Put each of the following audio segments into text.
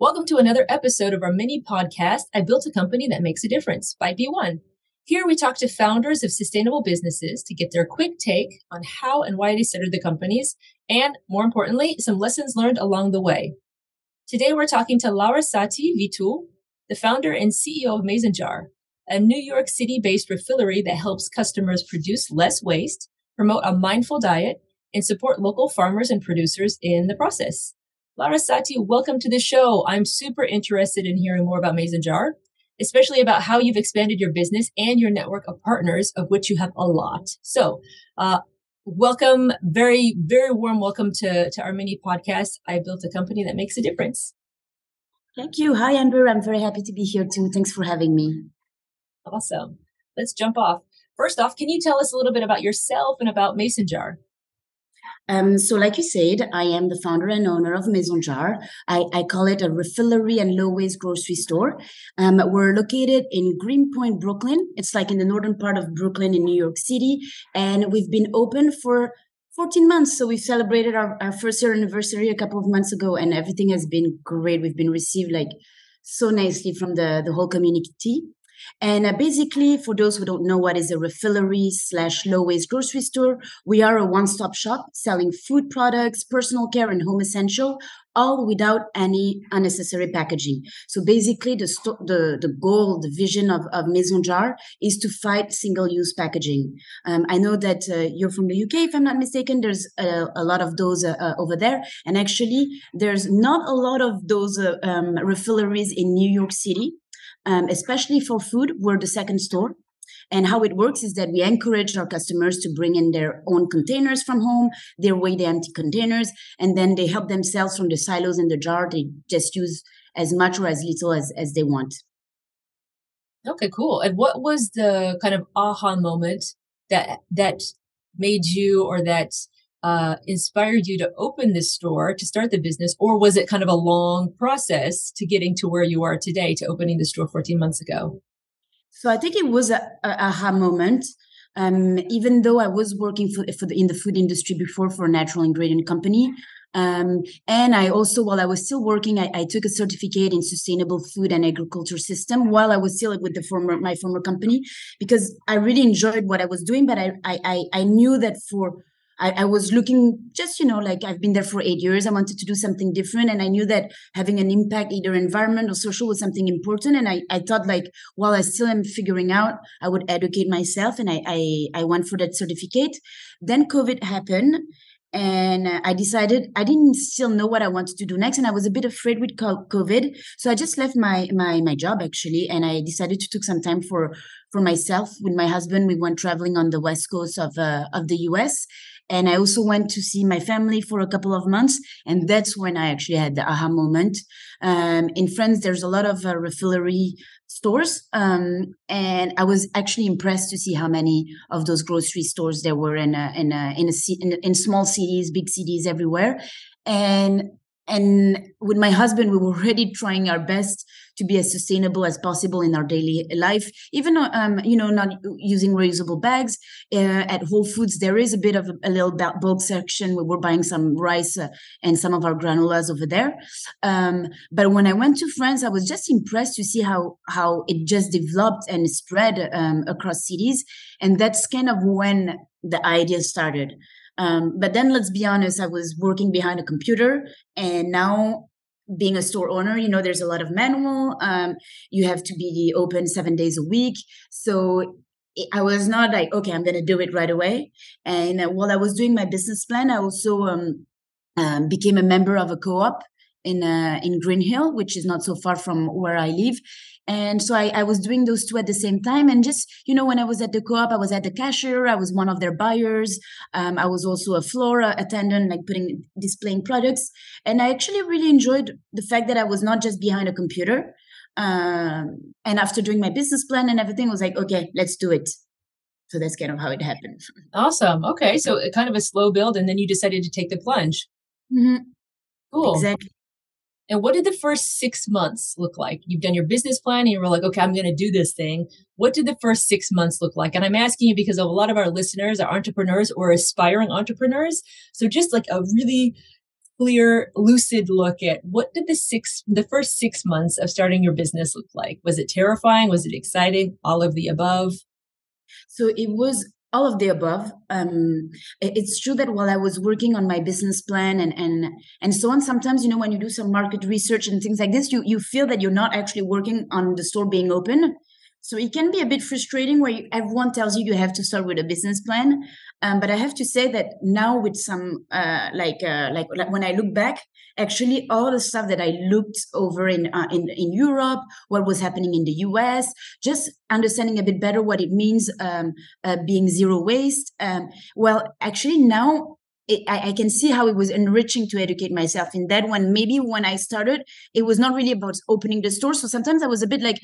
Welcome to another episode of our mini podcast, I Built a Company That Makes a Difference by BeOne. Here we talk to founders of sustainable businesses to get their quick take on how and why they started the companies, and more importantly, some lessons learned along the way. Today we're talking to Larasati Vitoux, the founder and CEO of Maison Jar, a New York City based refillery that helps customers produce less waste, promote a mindful diet, and support local farmers and producers in the process. Larasati, welcome to the show. I'm super interested in hearing more about Maison Jar, especially about how you've expanded your business and your network of partners, of which you have a lot. So, uh, welcome, very, very warm welcome to, to our mini podcast. I built a company that makes a difference. Thank you. Hi, Amber. I'm very happy to be here too. Thanks for having me. Awesome. Let's jump off. First off, can you tell us a little bit about yourself and about Maison Jar? Um, so, like you said, I am the founder and owner of Maison Jar. I, I call it a refillery and low waste grocery store. Um, we're located in Greenpoint, Brooklyn. It's like in the northern part of Brooklyn in New York City. And we've been open for 14 months. So we celebrated our, our first year anniversary a couple of months ago, and everything has been great. We've been received like so nicely from the, the whole community. And uh, basically, for those who don't know what is a refillery slash low waste grocery store, we are a one stop shop selling food products, personal care, and home essential, all without any unnecessary packaging. So basically, the sto- the the goal, the vision of, of Maison Jar is to fight single use packaging. Um, I know that uh, you're from the UK, if I'm not mistaken. There's a, a lot of those uh, uh, over there, and actually, there's not a lot of those uh, um, refilleries in New York City um, especially for food. We're the second store. And how it works is that we encourage our customers to bring in their own containers from home. They weigh the empty containers, and then they help themselves from the silos in the jar. They just use as much or as little as, as they want. Okay, cool. And what was the kind of aha moment that that made you or that uh, inspired you to open this store to start the business, or was it kind of a long process to getting to where you are today to opening the store 14 months ago? So I think it was a, a aha moment. Um, even though I was working for, for the, in the food industry before for a natural ingredient company, um, and I also, while I was still working, I, I, took a certificate in sustainable food and agriculture system while I was still with the former my former company because I really enjoyed what I was doing. But I I, I knew that for I, I, was looking just, you know, like I've been there for eight years. I wanted to do something different. And I knew that having an impact, either environment or social, was something important. And I, I thought like, while I still am figuring out, I would educate myself. And I, I, I went for that certificate. Then COVID happened and I decided I didn't still know what I wanted to do next, and I was a bit afraid with COVID. So I just left my my my job actually, and I decided to take some time for for myself. With my husband, we went traveling on the west coast of uh, of the U.S. And I also went to see my family for a couple of months. And that's when I actually had the aha moment. Um, in France, there's a lot of uh, refillery stores. Um, and I was actually impressed to see how many of those grocery stores there were in a, in a, in, a, in, in small cities, big cities everywhere. And and with my husband we were already trying our best to be as sustainable as possible in our daily life. Even um, you know not using reusable bags uh, at whole foods there is a bit of a, a little bulk section where we're buying some rice uh, and some of our granolas over there. Um, but when i went to france i was just impressed to see how how it just developed and spread um, across cities. And that's kind of when the idea started. Um, but then let's be honest, I was working behind a computer and now being a store owner, you know, there's a lot of manual. Um, you have to be open seven days a week. So I was not like, okay, I'm to do it right away. And uh, while I was doing my business plan, I also um, um, became a member of a co-op in uh, in Green Hill, which is not so far from where I live. And so I, I, was doing those two at the same time. And just, you know, when I was at the co-op, I was at the cashier, I was one of their buyers. Um, I was also a floor attendant, like putting, displaying products. And I actually really enjoyed the fact that I was not just behind a computer. Um, and after doing my business plan and everything, I was like, okay, let's do it. So that's kind of how it happened. Awesome. Okay. So kind of a slow build. And then you decided to take the plunge. Mm-hmm. Cool. Exactly. And what did the first six months look like? You've done your business plan and you were like, okay, I'm going to do this thing. What did the first six months look like? And I'm asking you because a lot of our listeners are entrepreneurs or aspiring entrepreneurs. So just like a really clear, lucid look at what did the six, the first six months of starting your business look like? Was it terrifying? Was it exciting? All of the above? So it was all of the above. Um, it's true that while I was working on my business plan and and and so on, sometimes you know when you do some market research and things like this, you you feel that you're not actually working on the store being open. So it can be a bit frustrating where you, everyone tells you you have to start with a business plan. Um, but I have to say that now with some uh, like, uh, like like when I look back, actually all the stuff that I looked over in uh, in in Europe, what was happening in the US, just understanding a bit better what it means um, uh, being zero waste. Um, well, actually now it, I, I, can see how it was enriching to educate myself in that one. Maybe when I started, it was not really about opening the store. So sometimes I was a bit like,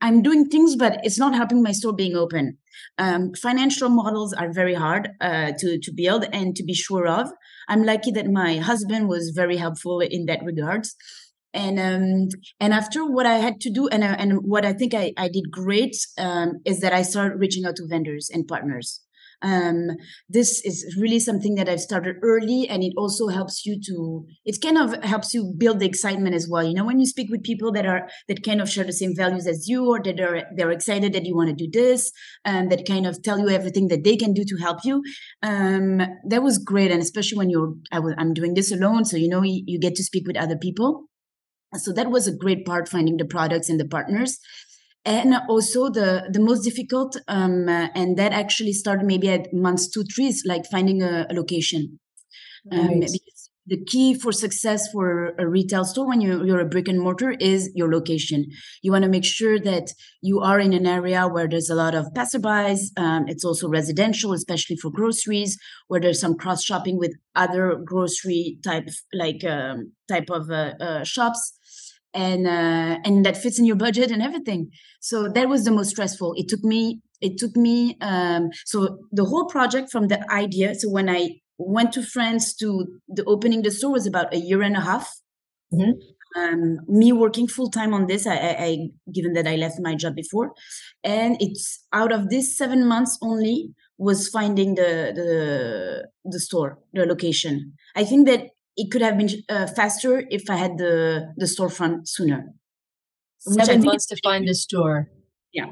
I'm doing things, but it's not helping my store being open. Um, financial models are very hard uh, to to build and to be sure of. I'm lucky that my husband was very helpful in that regards. And um, and after what I had to do, and uh, and what I think I, I did great um, is that I started reaching out to vendors and partners. Um, this is really something that I've started early, and it also helps you to. It kind of helps you build the excitement as well. You know, when you speak with people that are that kind of share the same values as you, or that are they're excited that you want to do this, and that kind of tell you everything that they can do to help you. Um, that was great, and especially when you're I was, I'm doing this alone, so you know you, you get to speak with other people. So that was a great part finding the products and the partners and also the the most difficult um, uh, and that actually started maybe at months two three is like finding a, a location. Um, the key for success for a retail store when you're, you're a brick and mortar is your location. You want to make sure that you are in an area where there's a lot of passerbys um, it's also residential especially for groceries where there's some cross shopping with other grocery type like um, type of uh, uh, shops and uh, and that fits in your budget and everything. So that was the most stressful. It took me it took me um, so the whole project from the idea. So when I went to France to the opening the store was about a year and a half. Mm-hmm. Um, me working full time on this, I, I, I, given that I left my job before, and it's out of this seven months only was finding the the the store, the location. I think that it could have been uh, faster if I had the the storefront sooner. Seven months to find the store. Yeah.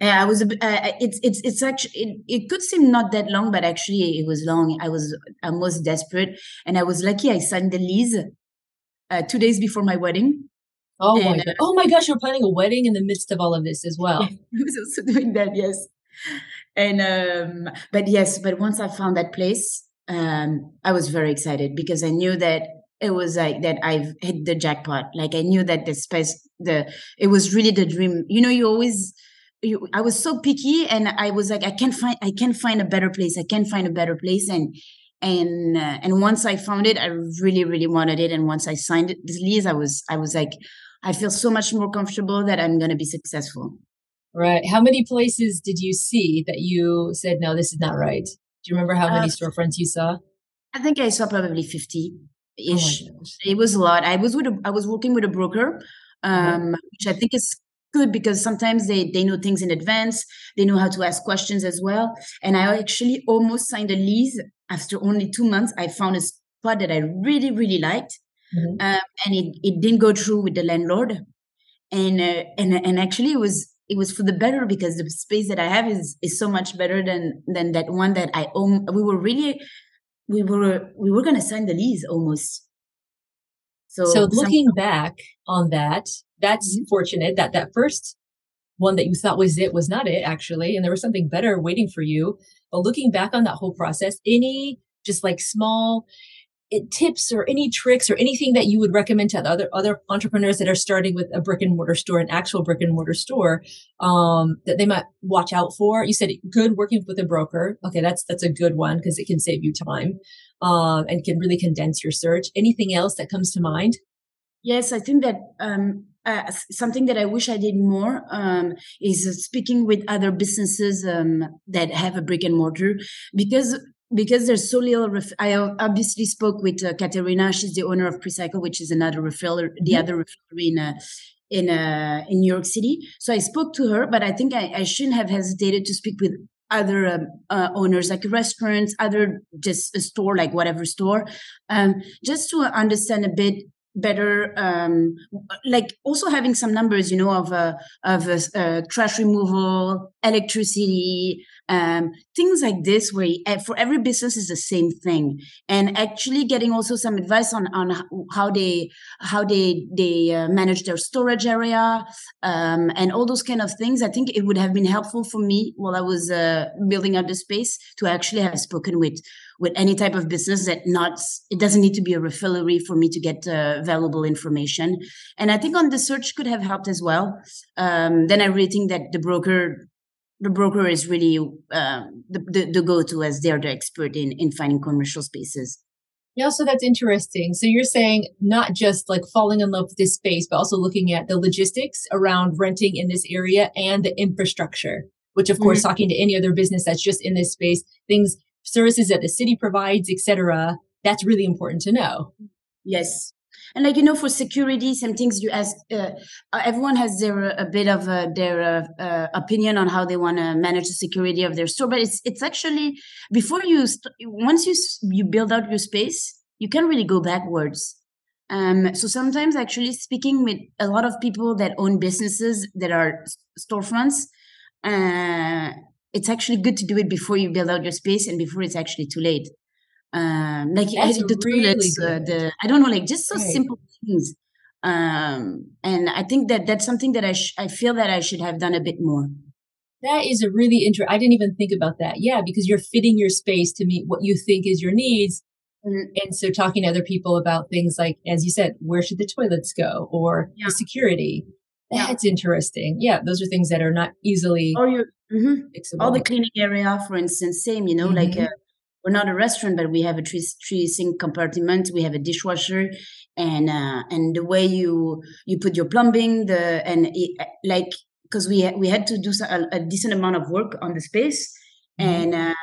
Yeah, I was. A, uh, it's it's it's actually it, it could seem not that long, but actually it was long. I was almost desperate, and I was lucky. I signed the lease uh, two days before my wedding. Oh and, my god! Uh, oh my gosh! You're planning a wedding in the midst of all of this as well. I was also doing that, yes. And um, but yes, but once I found that place, um, I was very excited because I knew that it was like that I've hit the jackpot. Like I knew that the space, the it was really the dream. You know, you always. You, I was so picky, and I was like, I can't find, I can't find a better place. I can't find a better place, and and uh, and once I found it, I really, really wanted it. And once I signed this lease, I was, I was like, I feel so much more comfortable that I'm going to be successful. Right. How many places did you see that you said, no, this is not right? Do you remember how many uh, storefronts you saw? I think I saw probably 50 ish. Oh it was a lot. I was with a, I was working with a broker, uh-huh. um, which I think is good because sometimes they they know things in advance. They know how to ask questions as well. And I actually almost signed a lease after only two months. I found a spot that I really really liked, mm-hmm. um, and it it didn't go through with the landlord. And uh, and and actually it was it was for the better because the space that I have is is so much better than than that one that I own. We were really we were we were gonna sign the lease almost. So, so looking some- back on that, that's mm-hmm. fortunate that that first one that you thought was it was not it actually, and there was something better waiting for you. But looking back on that whole process, any just like small tips or any tricks or anything that you would recommend to other other entrepreneurs that are starting with a brick and mortar store, an actual brick and mortar store, um, that they might watch out for? You said good working with a broker. Okay, that's that's a good one because it can save you time um, and can really condense your search. Anything else that comes to mind? Yes, I think that um, uh, something that I wish I did more um, is speaking with other businesses um, that have a brick and mortar because because there's so little ref- i obviously spoke with uh, katerina she's the owner of precycle which is another refiller mm-hmm. the other refillery in uh, in uh, in new york city so i spoke to her but i think I, I shouldn't have hesitated to speak with other um, uh, owners like restaurants other just a store like whatever store um, just to understand a bit better um like also having some numbers you know of uh, of uh, uh, trash removal electricity um things like this where uh, for every business is the same thing. And actually getting also some advice on on how they how they they uh, manage their storage area um and all those kind of things. I think it would have been helpful for me while i was uh, building up the space to actually have spoken with with any type of business that not it doesn't need to be a refillery for me to get uh, valuable information. And i think on the search could have helped as well. Um, then i really think that the broker the broker is really um, the, the, the go-to as they're the expert in in finding commercial spaces yeah, so that's interesting. So you're saying not just like falling in love with this space, but also looking at the logistics around renting in this area and the infrastructure, which of course, mm-hmm. talking to any other business that's just in this space, things services that the city provides, etc. That's really important to know. Yes. And like you know, for security, some things you ask. Uh, everyone has their a bit of uh, their uh, uh opinion on how they want to manage the security of their store. But it's it's actually before you st- once you you build out your space, you can't really go backwards. Um, so sometimes, actually, speaking with a lot of people that own businesses that are storefronts, uh, it's actually good to do it before you build out your space and before it's actually too late. Um, like That's the really toilets, uh, the I don't know, like just so right. simple things. Um, and I think that that's something that I sh- I feel that I should have done a bit more. That is a really interesting. I didn't even think about that. Yeah, because you're fitting your space to meet what you think is your needs. Mm-hmm. And so talking to other people about things like, as you said, where should the toilets go or yeah. the security? That's interesting. Yeah, those are things that are not easily or you mm-hmm. all the cleaning area, for instance, same. You know, mm-hmm. like uh, we're not a restaurant, but we have a three, three sink compartment. We have a dishwasher, and uh, and the way you you put your plumbing, the and it, uh, like because we we had to do a, a, decent amount of work on the space, mm-hmm. and uh,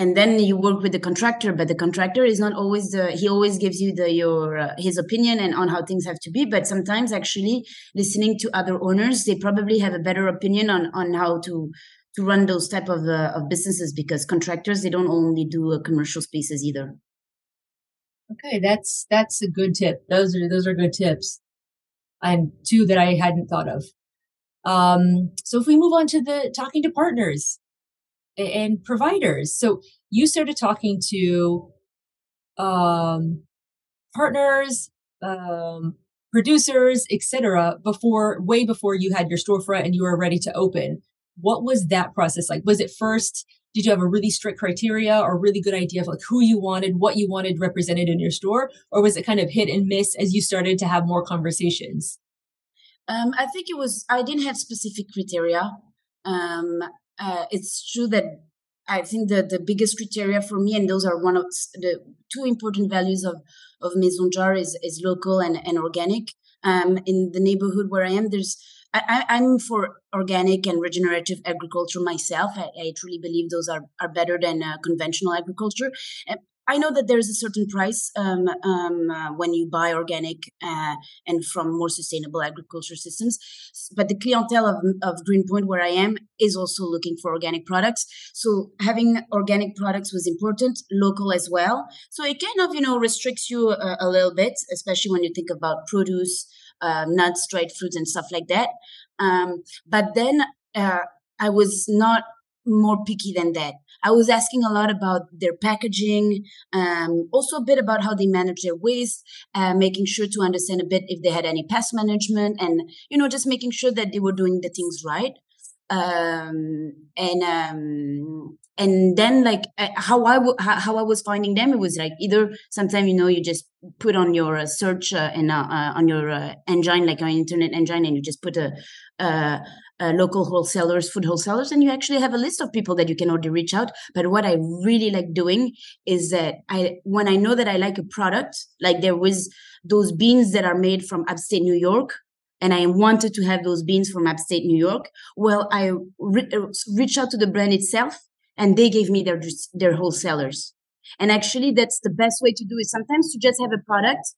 and then you work with the contractor but the contractor is not always the he always gives you the your uh, his opinion and on how things have to be but sometimes actually listening to other owners they probably have a better opinion on on how to to run those type of uh, of businesses because contractors they don't only do uh, commercial spaces either okay that's that's a good tip those are those are good tips and two that i hadn't thought of um so if we move on to the talking to partners and providers. So you started talking to um, partners, um, producers, etc. Before, way before you had your storefront and you were ready to open. What was that process like? Was it first? Did you have a really strict criteria or really good idea of like who you wanted, what you wanted represented in your store, or was it kind of hit and miss as you started to have more conversations? Um, I think it was. I didn't have specific criteria. Um, uh, it's true that I think that the biggest criteria for me, and those are one of the two important values of, of Maison Jar is, is local and, and organic. Um, in the neighborhood where I am, there's I, am for organic and regenerative agriculture myself. I, I, truly believe those are, are better than uh, conventional agriculture. I know that there's a certain price um, um, uh, when you buy organic uh, and from more sustainable agriculture systems, but the clientele of, of Greenpoint, where I am, is also looking for organic products. So having organic products was important, local as well. So it kind of you know restricts you a, a little bit, especially when you think about produce, uh, nuts, dried fruits, and stuff like that. Um, but then uh, I was not more picky than that. I was asking a lot about their packaging, um, also a bit about how they manage their waste, uh, making sure to understand a bit if they had any pest management, and you know just making sure that they were doing the things right. Um, and um, and then like uh, how I w- how I was finding them, it was like either sometimes you know you just put on your uh, search uh, and uh, uh, on your uh, engine like an internet engine, and you just put a uh, local wholesalers, food wholesalers, and you actually have a list of people that you can already reach out. But what I really like doing is that I, when I know that I like a product, like there was those beans that are made from upstate New York, and I wanted to have those beans from upstate New York. Well, I re- uh, reached out to the brand itself, and they gave me their their wholesalers. And actually, that's the best way to do it. Sometimes to just have a product,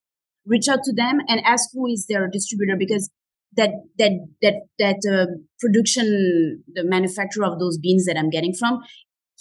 reach out to them and ask who is their distributor because that that that that uh, production, the manufacturer of those beans that I'm getting from,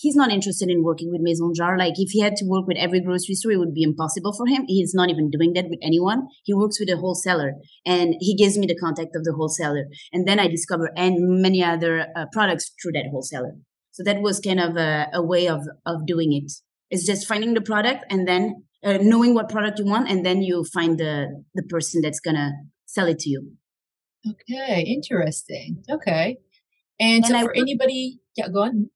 he's not interested in working with Maison Jar. Like if he had to work with every grocery store, it would be impossible for him. He's not even doing that with anyone. He works with a wholesaler, and he gives me the contact of the wholesaler, and then I discover and many other uh, products through that wholesaler. So that was kind of a, a way of of doing it. It's just finding the product and then uh, knowing what product you want, and then you find the the person that's gonna sell it to you. Okay, interesting. Okay, and, and so I for anybody, yeah, go on.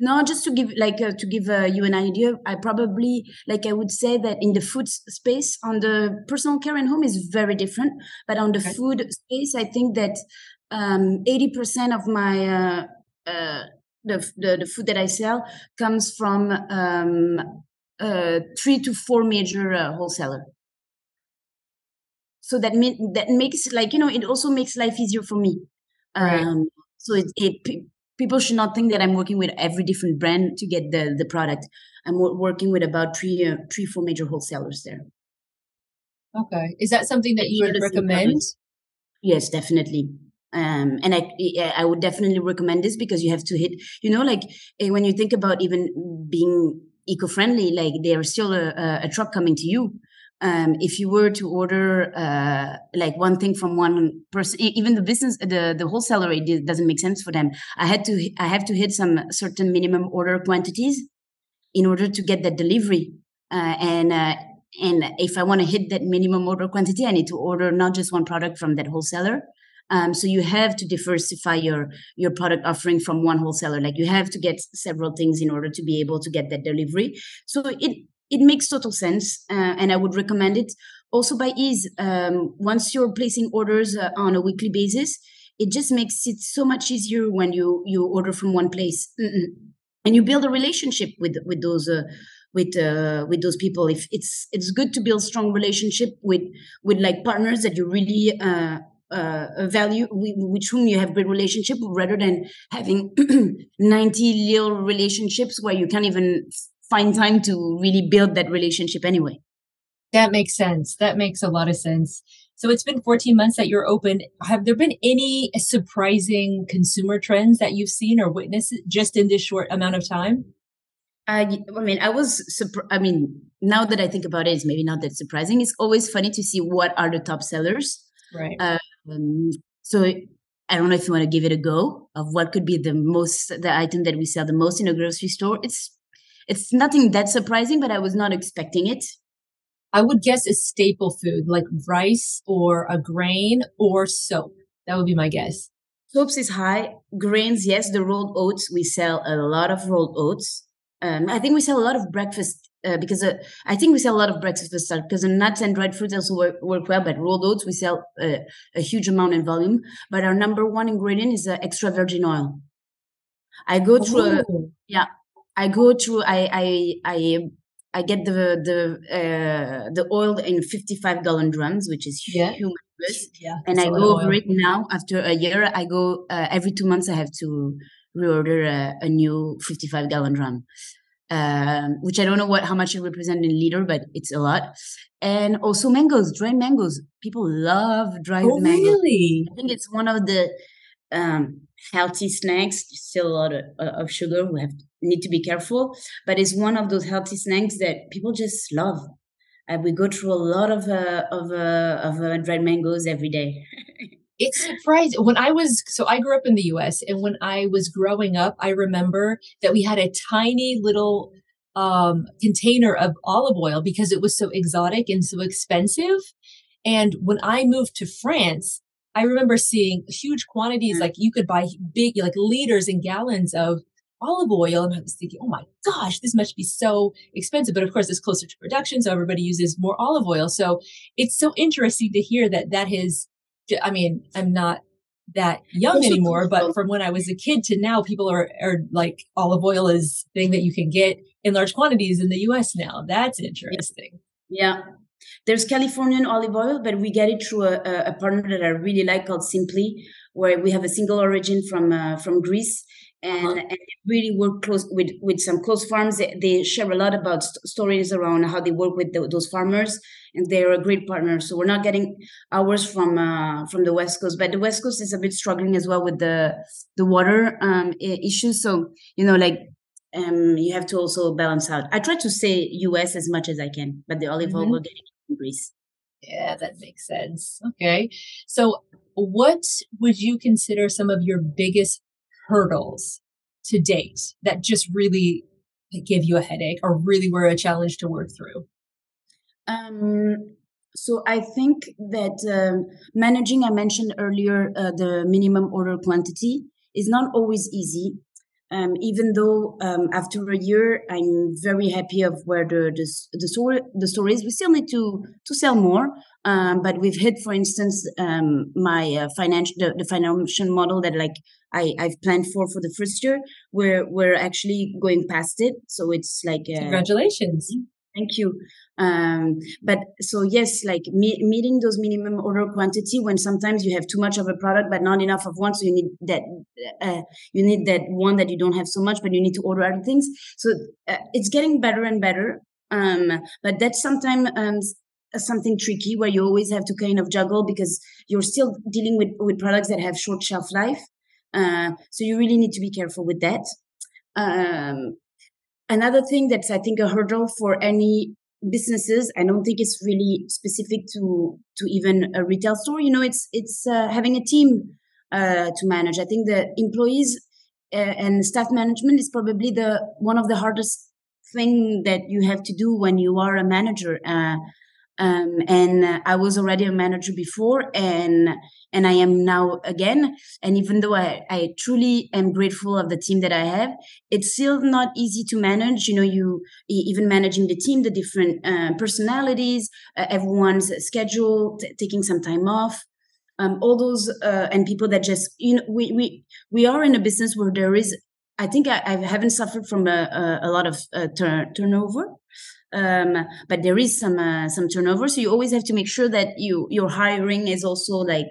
No, just to give like uh, to give uh, you an idea, I probably like I would say that in the food space, on the personal care and home is very different, but on the okay. food space, I think that um, eighty percent of my uh, uh, the, the, the food that I sell comes from um, uh, three to four major uh, wholesaler. So that mean, that makes like you know it also makes life easier for me. Right. Um, so it, it people should not think that I'm working with every different brand to get the the product. I'm working with about three uh, three four major wholesalers there. Okay, is that something that you would recommend? Yes, definitely um, and I I would definitely recommend this because you have to hit you know like eh, when you think about even being eco-friendly like there's still a, a truck coming to you um, if you were to order uh, like one thing from one person even the business the the wholesaler it doesn't make sense for them i had to i have to hit some certain minimum order quantities in order to get that delivery uh, and uh, and if i want to hit that minimum order quantity i need to order not just one product from that wholesaler um, so you have to diversify your your product offering from one wholesaler. Like you have to get several things in order to be able to get that delivery. So it it makes total sense, uh, and I would recommend it. Also by ease, um, once you're placing orders uh, on a weekly basis, it just makes it so much easier when you you order from one place, Mm-mm. and you build a relationship with with those. Uh, with uh, with those people if it's it's good to build strong relationship with with like partners that you really uh, uh, value with whom you have great relationship rather than having 90 little relationships where you can't even find time to really build that relationship anyway that makes sense that makes a lot of sense so it's been 14 months that you're open have there been any surprising consumer trends that you've seen or witnessed just in this short amount of time I, I mean, I was, surprised. I mean, now that I think about it, it's maybe not that surprising. It's always funny to see what are the top sellers. Right. Um, so I don't know if you want to give it a go of what could be the most the item that we sell the most in a grocery store. It's it's nothing that surprising, but I was not expecting it. I would guess a staple food like rice or a grain or soap. That would be my guess. Soaps is high. Grains, yes. The rolled oats, we sell a lot of rolled oats. Um, I think we sell a lot of breakfast uh, because uh, I think we sell a lot of breakfast stuff because the nuts and dried fruits also work, work well. But rolled oats we sell uh, a huge amount in volume. But our number one ingredient is uh, extra virgin oil. I go through, a, yeah, I go through. I I I I get the the uh, the oil in fifty five gallon drums, which is yeah. humongous. Yeah, and I go over it now after a year. I go uh, every two months. I have to reorder a, a new fifty five gallon drum um, which I don't know what how much it represents in liter, but it's a lot. And also mangoes, dried mangoes. People love dried oh, mangoes. Really? I think it's one of the um, healthy snacks. Still a lot of, of sugar. We have need to be careful, but it's one of those healthy snacks that people just love. Uh, we go through a lot of uh, of uh, of uh, dried mangoes every day. it's surprising when I was so I grew up in the US and when I was growing up, I remember that we had a tiny little um, container of olive oil because it was so exotic and so expensive. And when I moved to France, I remember seeing huge quantities, mm. like you could buy big, like liters and gallons of olive oil. And I was thinking, oh my gosh, this must be so expensive. But of course, it's closer to production. So everybody uses more olive oil. So it's so interesting to hear that that has I mean, I'm not that young anymore, but from when I was a kid to now, people are, are like olive oil is thing that you can get in large quantities in the US now. That's interesting. Yeah. There's Californian olive oil, but we get it through a, a partner that I really like called Simply, where we have a single origin from uh, from Greece, and, uh-huh. and really work close with with some close farms. They, they share a lot about st- stories around how they work with the, those farmers, and they're a great partner. So we're not getting ours from uh, from the West Coast, but the West Coast is a bit struggling as well with the the water um, issues. So you know, like um, you have to also balance out. I try to say US as much as I can, but the olive oil mm-hmm. we're getting in Greece. Yeah, that makes sense. Okay. So, what would you consider some of your biggest hurdles to date that just really give you a headache or really were a challenge to work through? Um, so I think that um, managing, I mentioned earlier, uh, the minimum order quantity is not always easy. Um, even though um, after a year I'm very happy of where the the, the store the store is, we still need to to sell more. Um, but we've hit, for instance, um, my uh, financial the, the, financial model that like I I've planned for for the first year. We're we're actually going past it, so it's like uh, congratulations. Thank you. Um, but so yes, like me- meeting those minimum order quantity when sometimes you have too much of a product but not enough of one, so you need that uh, you need that one that you don't have so much, but you need to order other things. So uh, it's getting better and better. Um, but that's sometimes um, something tricky where you always have to kind of juggle because you're still dealing with with products that have short shelf life. Uh, so you really need to be careful with that. Um, Another thing that's I think a hurdle for any businesses, I don't think it's really specific to to even a retail store. You know, it's it's uh, having a team uh, to manage. I think the employees uh, and staff management is probably the one of the hardest thing that you have to do when you are a manager. Uh, um, and I was already a manager before, and and I am now again. And even though I, I truly am grateful of the team that I have, it's still not easy to manage. You know, you even managing the team, the different uh, personalities, uh, everyone's schedule, t- taking some time off. Um, all those uh, and people that just you know we we we are in a business where there is I think I, I haven't suffered from a, a, a lot of uh, turnover um, but there is some uh, some turnover so you always have to make sure that you your hiring is also like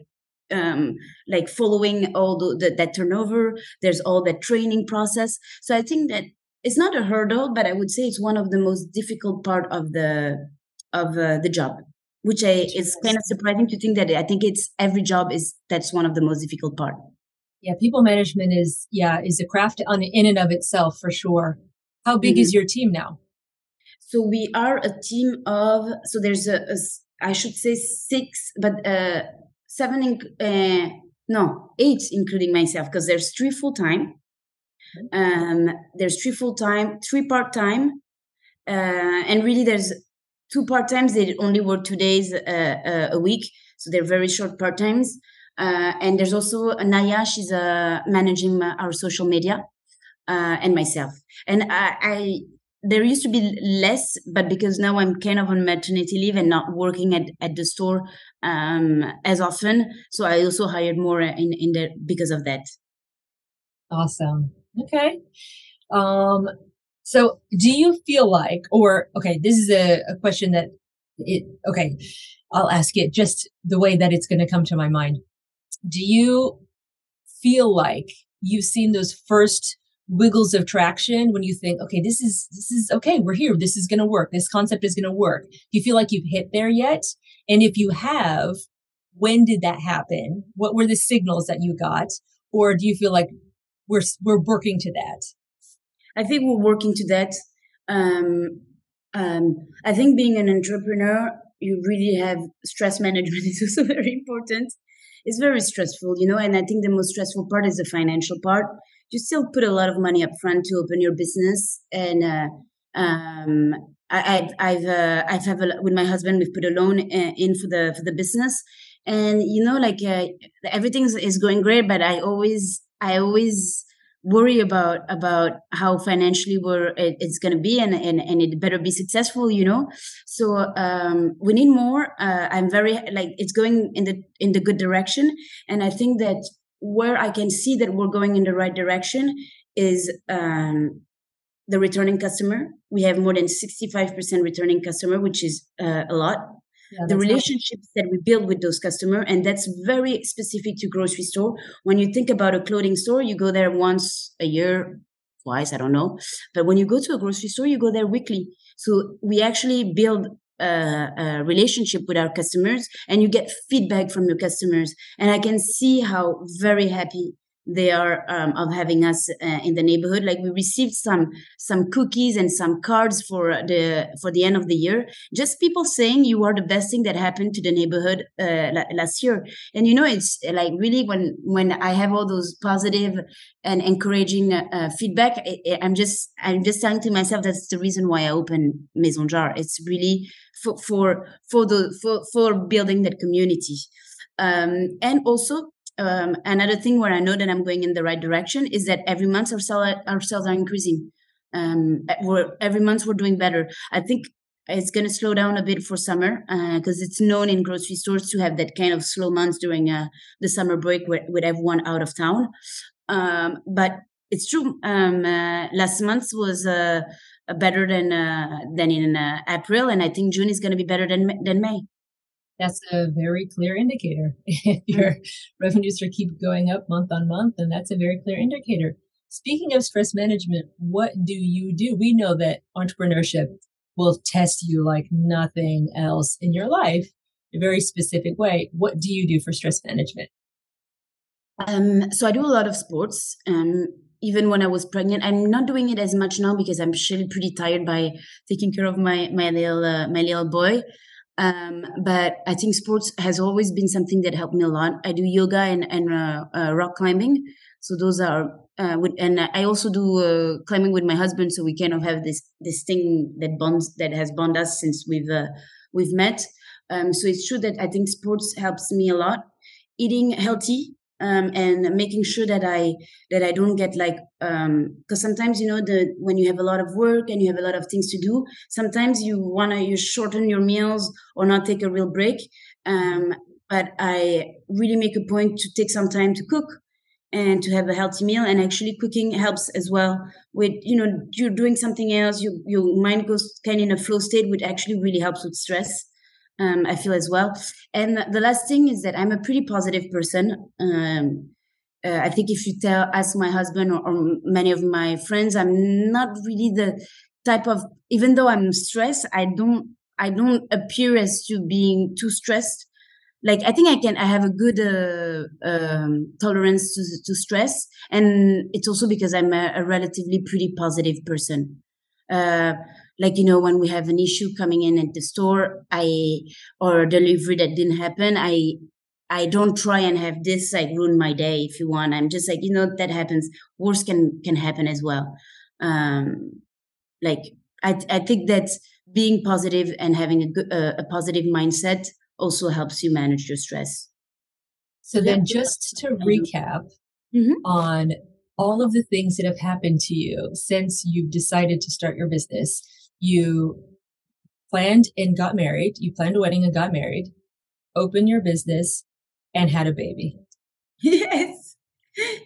um, like following all the, the, that turnover. There's all that training process. So i think that it's not a hurdle but i would say it's one of the most difficult part of the of uh, the job which I, is kind of surprising to think that i think it's every job is that's one of the most difficult part. Yeah people management is yeah is a craft on in and of itself for sure. How big mm-hmm. is your team now so we are a team of so there's a, a I should say six, but uh, seven, uh, no, eight, including myself, because there's three full time. Um, there's three full time, three part time, uh, and really there's two part times. They only work two days uh, uh, a week, so they're very short part times. Uh, and there's also Naya. She's uh, managing our social media, uh, and myself. And I, I there used to be less, but because now I'm kind of on maternity leave and not working at, at the store um, as often, so I also hired more in in there because of that. Awesome. Okay. Um, so do you feel like, or okay, this is a, a question that it okay, I'll ask it just the way that it's going to come to my mind. Do you feel like you've seen those first wiggles of traction when you think, okay, this is, this is okay. We're here. This is going to work. This concept is going to work. Do you feel like you've hit there yet? And if you have, when did that happen? What were the signals that you got? Or do you feel like we're, we're working to that? I think we're working to that. Um, um, I think being an entrepreneur, you really have stress management is also very important. It's very stressful, you know, and I think the most stressful part is the financial part you still put a lot of money up front to open your business. And uh, um, I, have I've uh, I've have a, with my husband we've put a loan uh, in for the for the business. And you know like uh, everything is going great but I always I always worry about about how financially we're it, it's going to be and, and and it better be successful you know? So um we need more. Uh, i'm very like it's going in the in the good direction. And i think that where I can see that we're going in the right direction is um, the returning customer. We have more than 65% returning customer, which is uh, a lot. yeah, the relationships that we build with those customers and that's very specific to grocery store when you think about a clothing store you go there once a year twice i don't know but when you go to a grocery store you go there weekly so we actually build a, a relationship with our customers and you get feedback from your customers. And i can see how very happy they are um, of having us uh, in the neighborhood. Like we received some some cookies and some cards for the for the end of the year. Just people saying you are the best thing that happened to the neighborhood uh, last year. And you know it's like really when when i have all those positive and encouraging uh, feedback i'm just i'm just telling to myself that's the reason why i open maison jar. It's really for for for the for for building that community. Um, and also um, another thing where I know that I'm going in the right direction is that every month our, sell, our sales are increasing. Um, every month we're doing better. I think it's going to slow down a bit for summer because uh, it's known in grocery stores to have that kind of slow months during uh, the summer break with, with everyone out of town. Um, but it's true. Um, uh, last month was uh, better than uh, than in uh, April, and I think June is going to be better than than May that's a very clear indicator. if your mm-hmm. revenues are keep going up month on month, and that's a very clear indicator. Speaking of stress management, what do you do? We know that entrepreneurship will test you like nothing else in your life, in a very specific way. What do you do for stress management? Um, so I do a lot of sports. Um, even when I was pregnant, I'm not doing it as much now because I'm actually pretty tired by taking care of my my little uh, my little boy. Um, but I think sports has always been something that helped me a lot. I do yoga and, and uh, uh, rock climbing. So those are, uh, with, and I also do uh, climbing with my husband. So we kind of have this, this thing that bonds, that has bonded us since we've, uh, we've met. Um, so it's true that I think sports helps me a lot. Eating healthy um, and making sure that I that I don't get like because um, sometimes you know the when you have a lot of work and you have a lot of things to do, sometimes you wanna you shorten your meals or not take a real break. Um, but I really make a point to take some time to cook and to have a healthy meal and actually cooking helps as well with you know you're doing something else you, your mind goes kind of in a flow state which actually really helps with stress um, I feel as well. And the last thing is that I'm a pretty positive person. Um, uh, I think if you tell, ask my husband or, or, many of my friends, I'm not really the type of. Even though I'm stressed, I don't. I don't appear as to being too stressed. Like I think I can. I have a good uh, um, tolerance to, to stress, and it's also because I'm a, a relatively pretty positive person. Uh, like you know when we have an issue coming in at the store i or delivery that didn't happen i i don't try and have this like ruin my day if you want. I'm just like you know that happens. Worse can can happen as well. Um like i i think that being positive and having a good uh, a positive mindset also helps you manage your stress. So then just to recap mm-hmm. on all of the things that have happened to you since you've decided to start your business you planned and got married, you planned a wedding and got married, opened your business, and had a baby. Yes.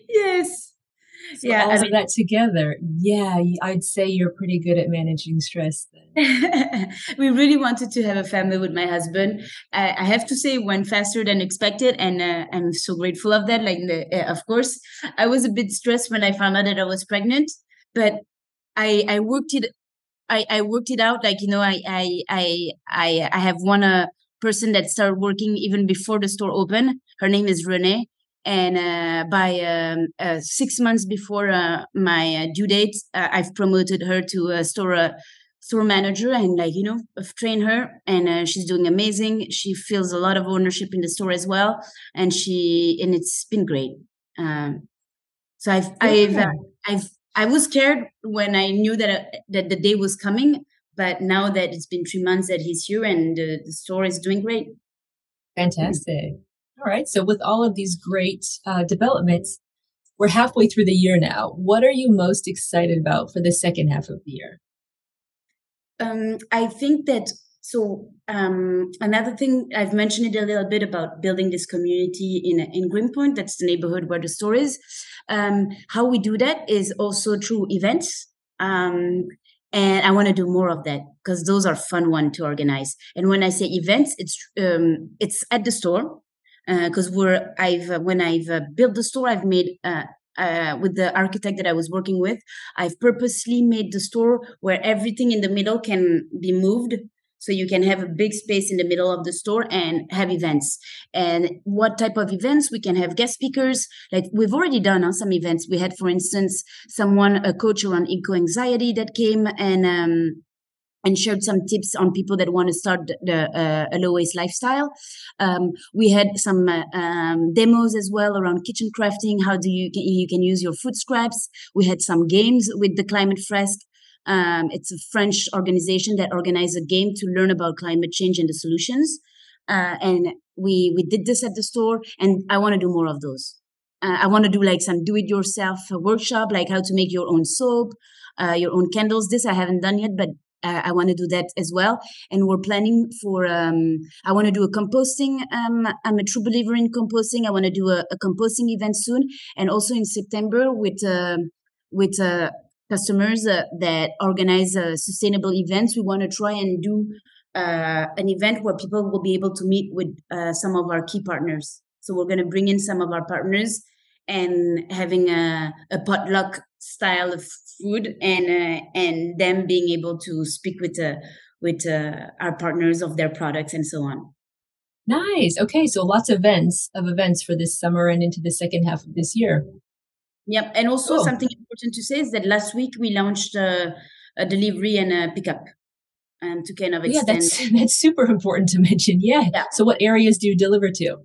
Yes. So yeah, all I mean, of that together, yeah, I'd say you're pretty good at managing stress. Then we really wanted to have a family with my husband. I, I have to say, it went faster than expected, and uh, I'm so grateful of that. Like, uh, of course, I was a bit stressed when I found out that I was pregnant, but I I worked it I, I worked it out. Like, you know, I, I, I, I, I have one uh, person that started working even before the store opened. Her name is Renee. And uh, by um, uh, six months before uh, my uh, due date, uh, I've promoted her to a store store manager and like you know train her and she's doing amazing she feels a lot of ownership in the store as well and she and it's been great um, so i've i've i've I was scared when I knew that uh, that the day was coming, but now that it's been three months that he's here and uh, the store is doing great. Fantastic. All right. So with all of these great uh, developments, we're halfway through the year now. What are you most excited about for the second half of the year? Um, I think that so um, another thing I've mentioned it a little bit about building this community in in Greenpoint. That's the neighborhood where the store is. Um, how we do that is also through events. Um, and I want to do more of that because those are fun one to organize. And when I say events, it's um, it's at the store because uh, we're I've uh, when I've uh, built the store, I've made. Uh, uh, with the architect that I was working with, I've purposely made the store where everything in the middle can be moved so you can have a big space in the middle of the store and have events and what type of events we can have guest speakers like we've already done uh, some events we had for instance someone a coach around eco anxiety that came and um, and shared some tips on people that want to start the uh, a low waste lifestyle. Um, we had some uh, um, demos as well around kitchen crafting. How do you you can use your food scraps? We had some games with the Climate Fresk. Um, it's a French organization that organized a game to learn about climate change and the solutions. Uh, and we we did this at the store, and I want to do more of those. Uh, I want to do like some do-it-yourself workshop, like how to make your own soap, uh, your own candles. This I haven't done yet, but uh, I want to do that as well. And we're planning for, um, I want to do a composting. Um, I'm a true believer in composting. I want to do a, a, composting event soon. And also in September with, uh, with, uh, customers uh, that organize uh, sustainable events. We want to try and do uh, an event where people will be able to meet with some of our key partners. So we're going to bring in some of our partners and having a, a potluck style of food and uh, and them being able to speak with uh, with uh, our partners of their products and so on. Nice. Okay, so lots of events of events for this summer and into the second half of this year. Yep, and also cool. something important to say is that last week we launched a, a delivery and a pickup, and to kind of extend. Yeah, that's that's super important to mention. Yeah. yeah. So, what areas do you deliver to?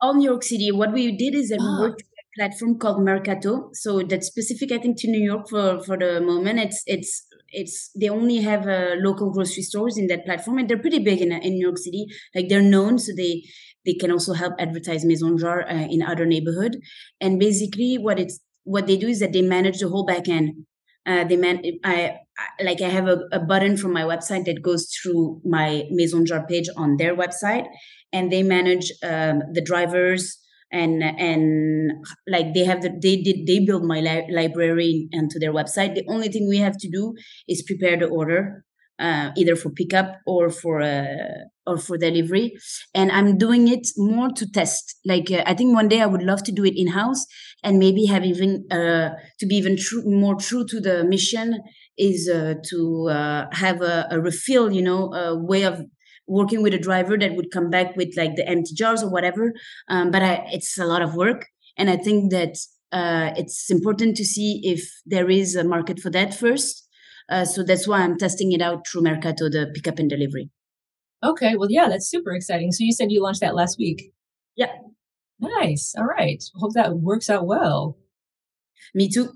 All New York City. What we did is that oh. we ah. worked platform called Mercato. So that's specific, I think, to New York for for the moment. It's it's it's they only have uh, local grocery stores in that platform, and they're pretty big in in New York City. Like they're known, so they they can also help advertise Maison Jar uh, in other neighborhood. And basically, what it's what they do is that they manage the whole back end. Uh, they man, I, I like I have a, a button from my website that goes through my Maison Jar page on their website, and they manage um, the drivers and and like they have the they did they build my li- library into their website the only thing we have to do is prepare the order uh, either for pickup or for uh, or for delivery and i'm doing it more to test like uh, i think one day i would love to do it in house and maybe have even uh, to be even true more true to the mission is uh, to uh, have a, a, refill you know a way of working with a driver that would come back with like the empty jars or whatever. Um, but I, it's a lot of work, and I think that uh, it's important to see if there is a market for that first. Uh, so that's why I'm testing it out through Mercato, the pickup and delivery. Okay, well, yeah, that's super exciting. So you said you launched that last week. Yeah. Nice. All right. Hope that works out well. Me too.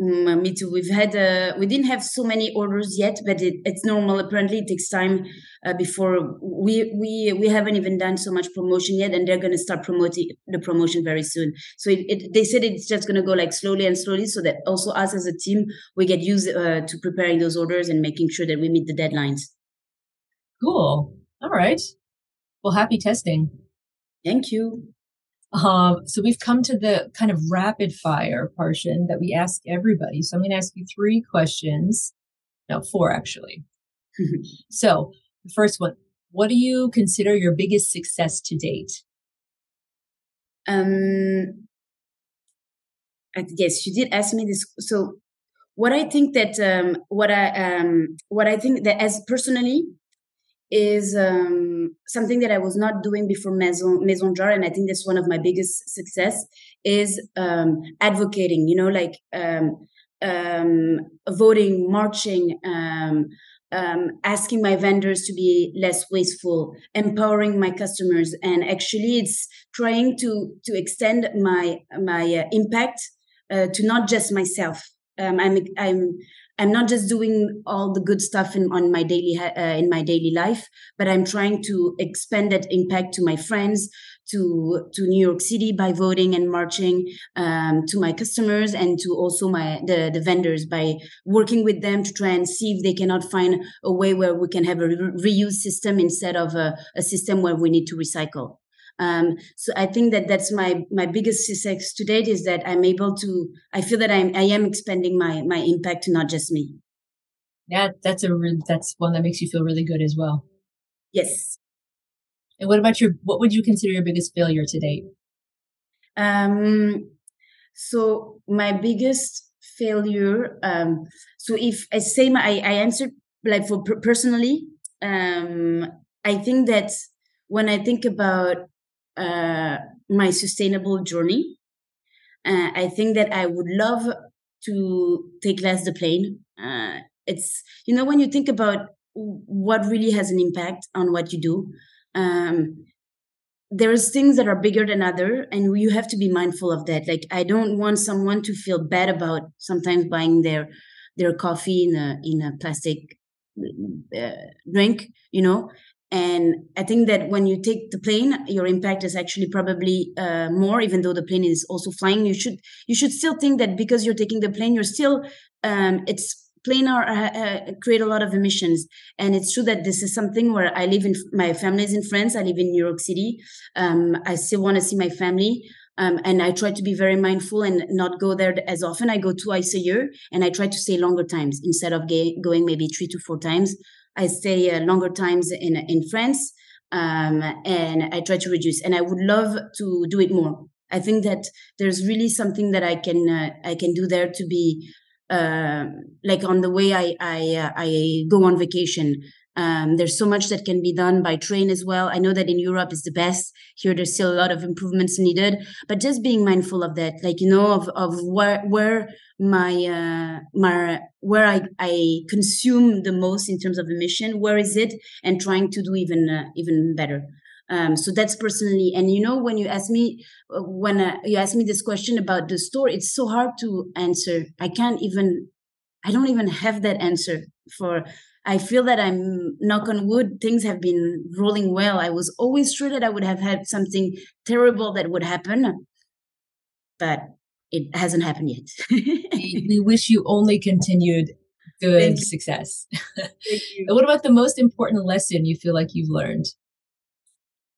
Mm, me too. We've had uh, we didn't have so many orders yet, but it, it's normal. Apparently, it takes time uh, before we we we haven't even done so much promotion yet, and they're going to start promoting the promotion very soon. So it, it, they said it's just going to go like slowly and slowly, so that also us as a team we get used uh, to preparing those orders and making sure that we meet the deadlines. Cool. All right. Well, happy testing. Thank you. Um, so we've come to the kind of rapid fire portion that we ask everybody. So I'm going to ask you three questions. No, four actually. so the first one, what do you consider your biggest success to date? Um, I guess you did ask me this. So what I think that, um, what I, um, what I think that as personally, is um, something that I was not doing before Maison, Maison Jar, and I think that's one of my biggest success is um, advocating. You know, like um, um voting, marching, um, um, asking my vendors to be less wasteful, empowering my customers, and actually, it's trying to to extend my my uh, impact uh, to not just myself. I'm I'm I'm not just doing all the good stuff in on my daily uh, in my daily life, but I'm trying to expand that impact to my friends, to to New York City by voting and marching, um, to my customers and to also my the the vendors by working with them to try and see if they cannot find a way where we can have a re- reuse system instead of a, a system where we need to recycle. Um, so I think that that's my my biggest success to date is that I'm able to. I feel that I'm I am expanding my my impact to not just me. Yeah, that's a re- that's one that makes you feel really good as well. Yes. And what about your what would you consider your biggest failure to date? Um so my biggest failure um so if I say my I, I answered like for personally um I think that when I think about uh my sustainable journey. Uh, I think that I would love to take less the plane. Uh, it's you know when you think about what really has an impact on what you do um, there's things that are bigger than other and you have to be mindful of that. Like i don't want someone to feel bad about sometimes buying their their coffee in a in a plastic uh, drink you know and i think that when you take the plane your impact is actually probably uh, more even though the plane is also flying. You should you should still think that because you're taking the plane you're still um, it's plane are uh, uh, create a lot of emissions. And it's true that this is something where i live in my family is in france. I live in new york city. Um, i still want to see my family. Um, and i try to be very mindful and not go there as often. I go twice a year and i try to stay longer times instead of ga- going maybe three to four times i stay longer times in in france um, and i try to reduce and i would love to do it more i think that there's really something that i can uh, i can do there to be uh, like on the way I I, uh, I go on vacation. Um, there's so much that can be done by train as well. I know that in Europe is the best. Here, there's still a lot of improvements needed, but just being mindful of that, like you know, of of where where my uh, my where I I consume the most in terms of emission, where is it, and trying to do even uh, even better. Um, so that's personally, and you know, when you ask me, uh, when uh, you ask me this question about the store, it's so hard to answer. I can't even, I don't even have that answer for. I feel that I'm knock on wood, things have been rolling well. I was always sure that I would have had something terrible that would happen, but it hasn't happened yet. we wish you only continued good success. what about the most important lesson you feel like you've learned?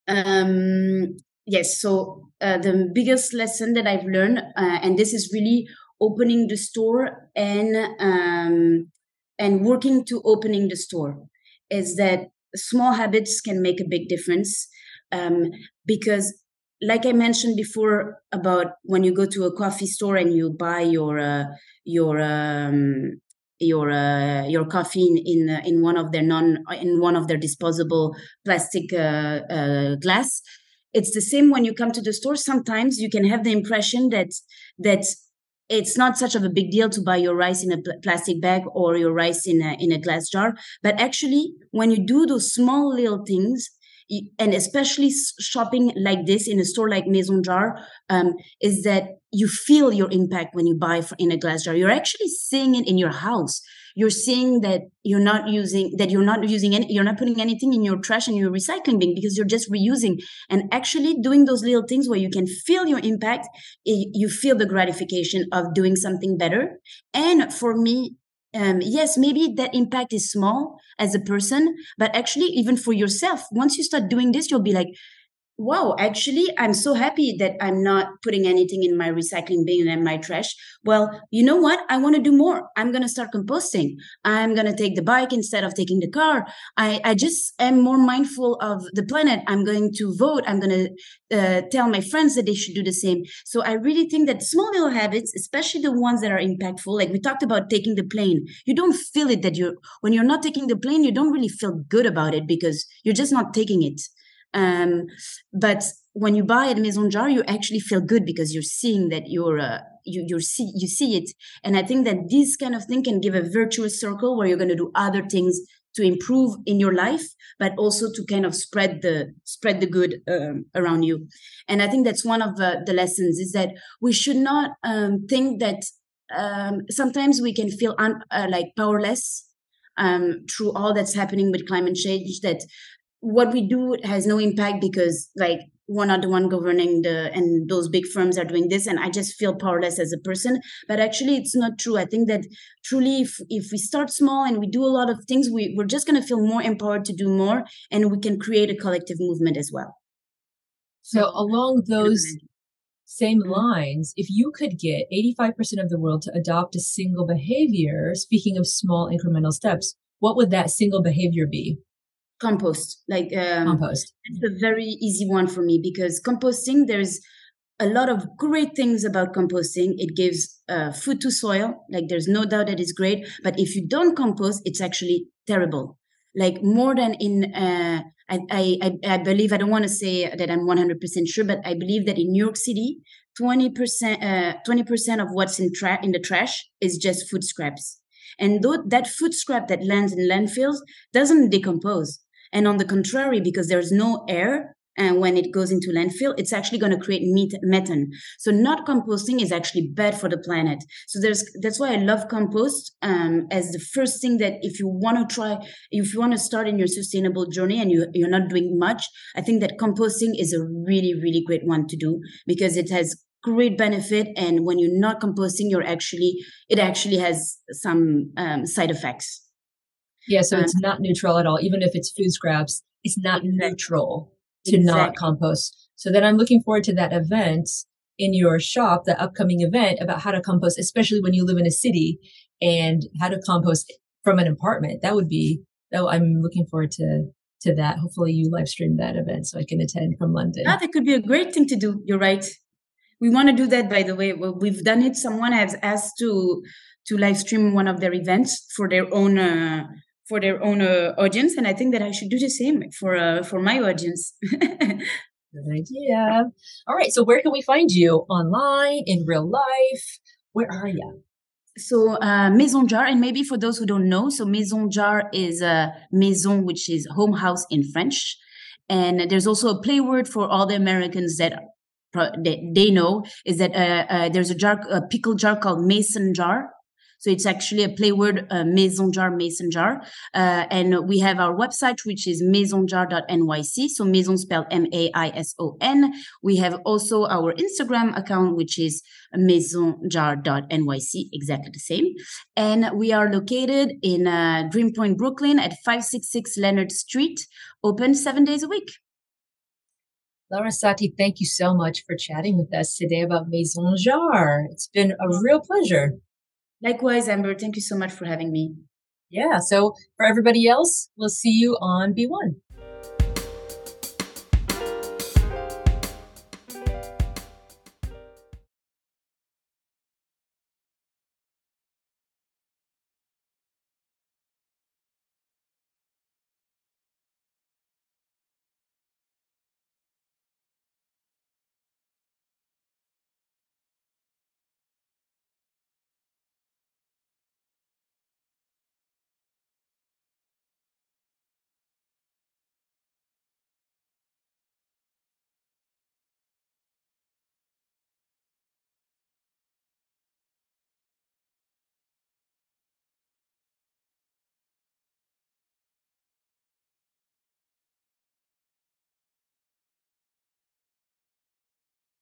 Um, yes. So uh, the biggest lesson that I've learned, uh, and this is really opening the store and um, and working to opening the store, is that small habits can make a big difference. Um, because, like I mentioned before, about when you go to a coffee store and you buy your uh, your um, your uh, your coffee in in, uh, in, one of their non in one of their disposable plastic uh, uh, glass it's the same when you come to the store sometimes you can have the impression that that it's not such of a big deal to buy your rice in a pl- plastic bag or your rice in a in a glass jar but actually when you do those small little things and especially shopping like this in a store like Maison Jar, um, is that you feel your impact when you buy in a glass jar. You're actually seeing it in your house. You're seeing that you're not using that you're not using any, you're not putting anything in your trash and your recycling bin because you're just reusing and actually doing those little things where you can feel your impact. You feel the gratification of doing something better. And for me, um, yes, maybe that impact is small as a person, but actually, even for yourself, once you start doing this, you'll be like, wow, actually, I'm so happy that I'm not putting anything in my recycling bin and my trash. Well, you know what? I want to do more. I'm going to start composting. I'm going to take the bike instead of taking the car. I, I just am more mindful of the planet. I'm going to vote. I'm going to uh, tell my friends that they should do the same. So I really think that small little habits, especially the ones that are impactful, like we talked about taking the plane, you don't feel it that you're, when you're not taking the plane, you don't really feel good about it because you're just not taking it. Um, but when you buy at Maison Jar, you actually feel good because you're seeing that you're uh, you you see you see it, and I think that this kind of thing can give a virtuous circle where you're going to do other things to improve in your life, but also to kind of spread the spread the good um, around you. And I think that's one of the, lessons is that we should not um, think that um, sometimes we can feel un, uh, like powerless um, through all that's happening with climate change. That what we do has no impact because like we're not the one governing the and those big firms are doing this and i just feel powerless as a person but actually it's not true i think that truly if, if we start small and we do a lot of things we, we're just going to feel more empowered to do more and we can create a collective movement as well so along those same mm-hmm. lines, if you could get 85% of the world to adopt a single behavior, speaking of small incremental steps, what would that single behavior be? Compost, like um, compost. It's a very easy one for me because composting, there's a lot of great things about composting. It gives uh, food to soil, like there's no doubt that it's great. But if you don't compost, it's actually terrible. Like more than in uh, I, I, I believe, I don't want to say that I'm 100% sure, but I believe that in New York City, 20%, uh, 20% of what's in, tra- in the trash is just food scraps. And though that food scrap that lands in landfills doesn't decompose. And on the contrary, because there's no air, and when it goes into landfill it's actually going to create methane. So not composting is actually bad for the planet. So there's that's why i love compost um, as the first thing that if you want to try if you want to start in your sustainable journey and you, you're not doing much i think that composting is a really really great one to do because it has great benefit. And when you're not composting you're actually it actually has some um, side effects yeah so um, it's not neutral at all even if it's food scraps it's not neutral to exactly. not compost. So then I'm looking forward to that event in your shop, the upcoming event about how to compost, especially when you live in a city and how to compost from an apartment. That would be, oh, I'm looking forward to to that. Hopefully you live stream that event so I can attend from London. Yeah, that could be a great thing to do. You're right. We want to do that by the way. We've done it. Someone has asked to to live stream one of their events for their own uh, for their own uh, audience and i think that i should do the same for uh, for my audience. Good idea. All right so where can we find you? Online in real life? Where are you so uh, maison jar and maybe for those who don't know so maison jar is a maison which is home house in french and there's also a play word for all the americans that they know is that uh, uh, there's a jar a pickle jar called mason jar so it's actually a play word, uh, maison jar, mason jar. Uh, and we have our website, which is maisonjar.nyc. So maison spelled M-A-I-S-O-N. We have also our Instagram account, which is maisonjar.nyc, exactly the same. And we are located in uh, Greenpoint, Brooklyn at 566 Leonard Street, open seven days a week. Larasati, thank you so much for chatting with us today about Maison Jar. It's been a real pleasure. Likewise, Amber, thank you so much for having me. Yeah. So for everybody else, we'll see you on BeOne.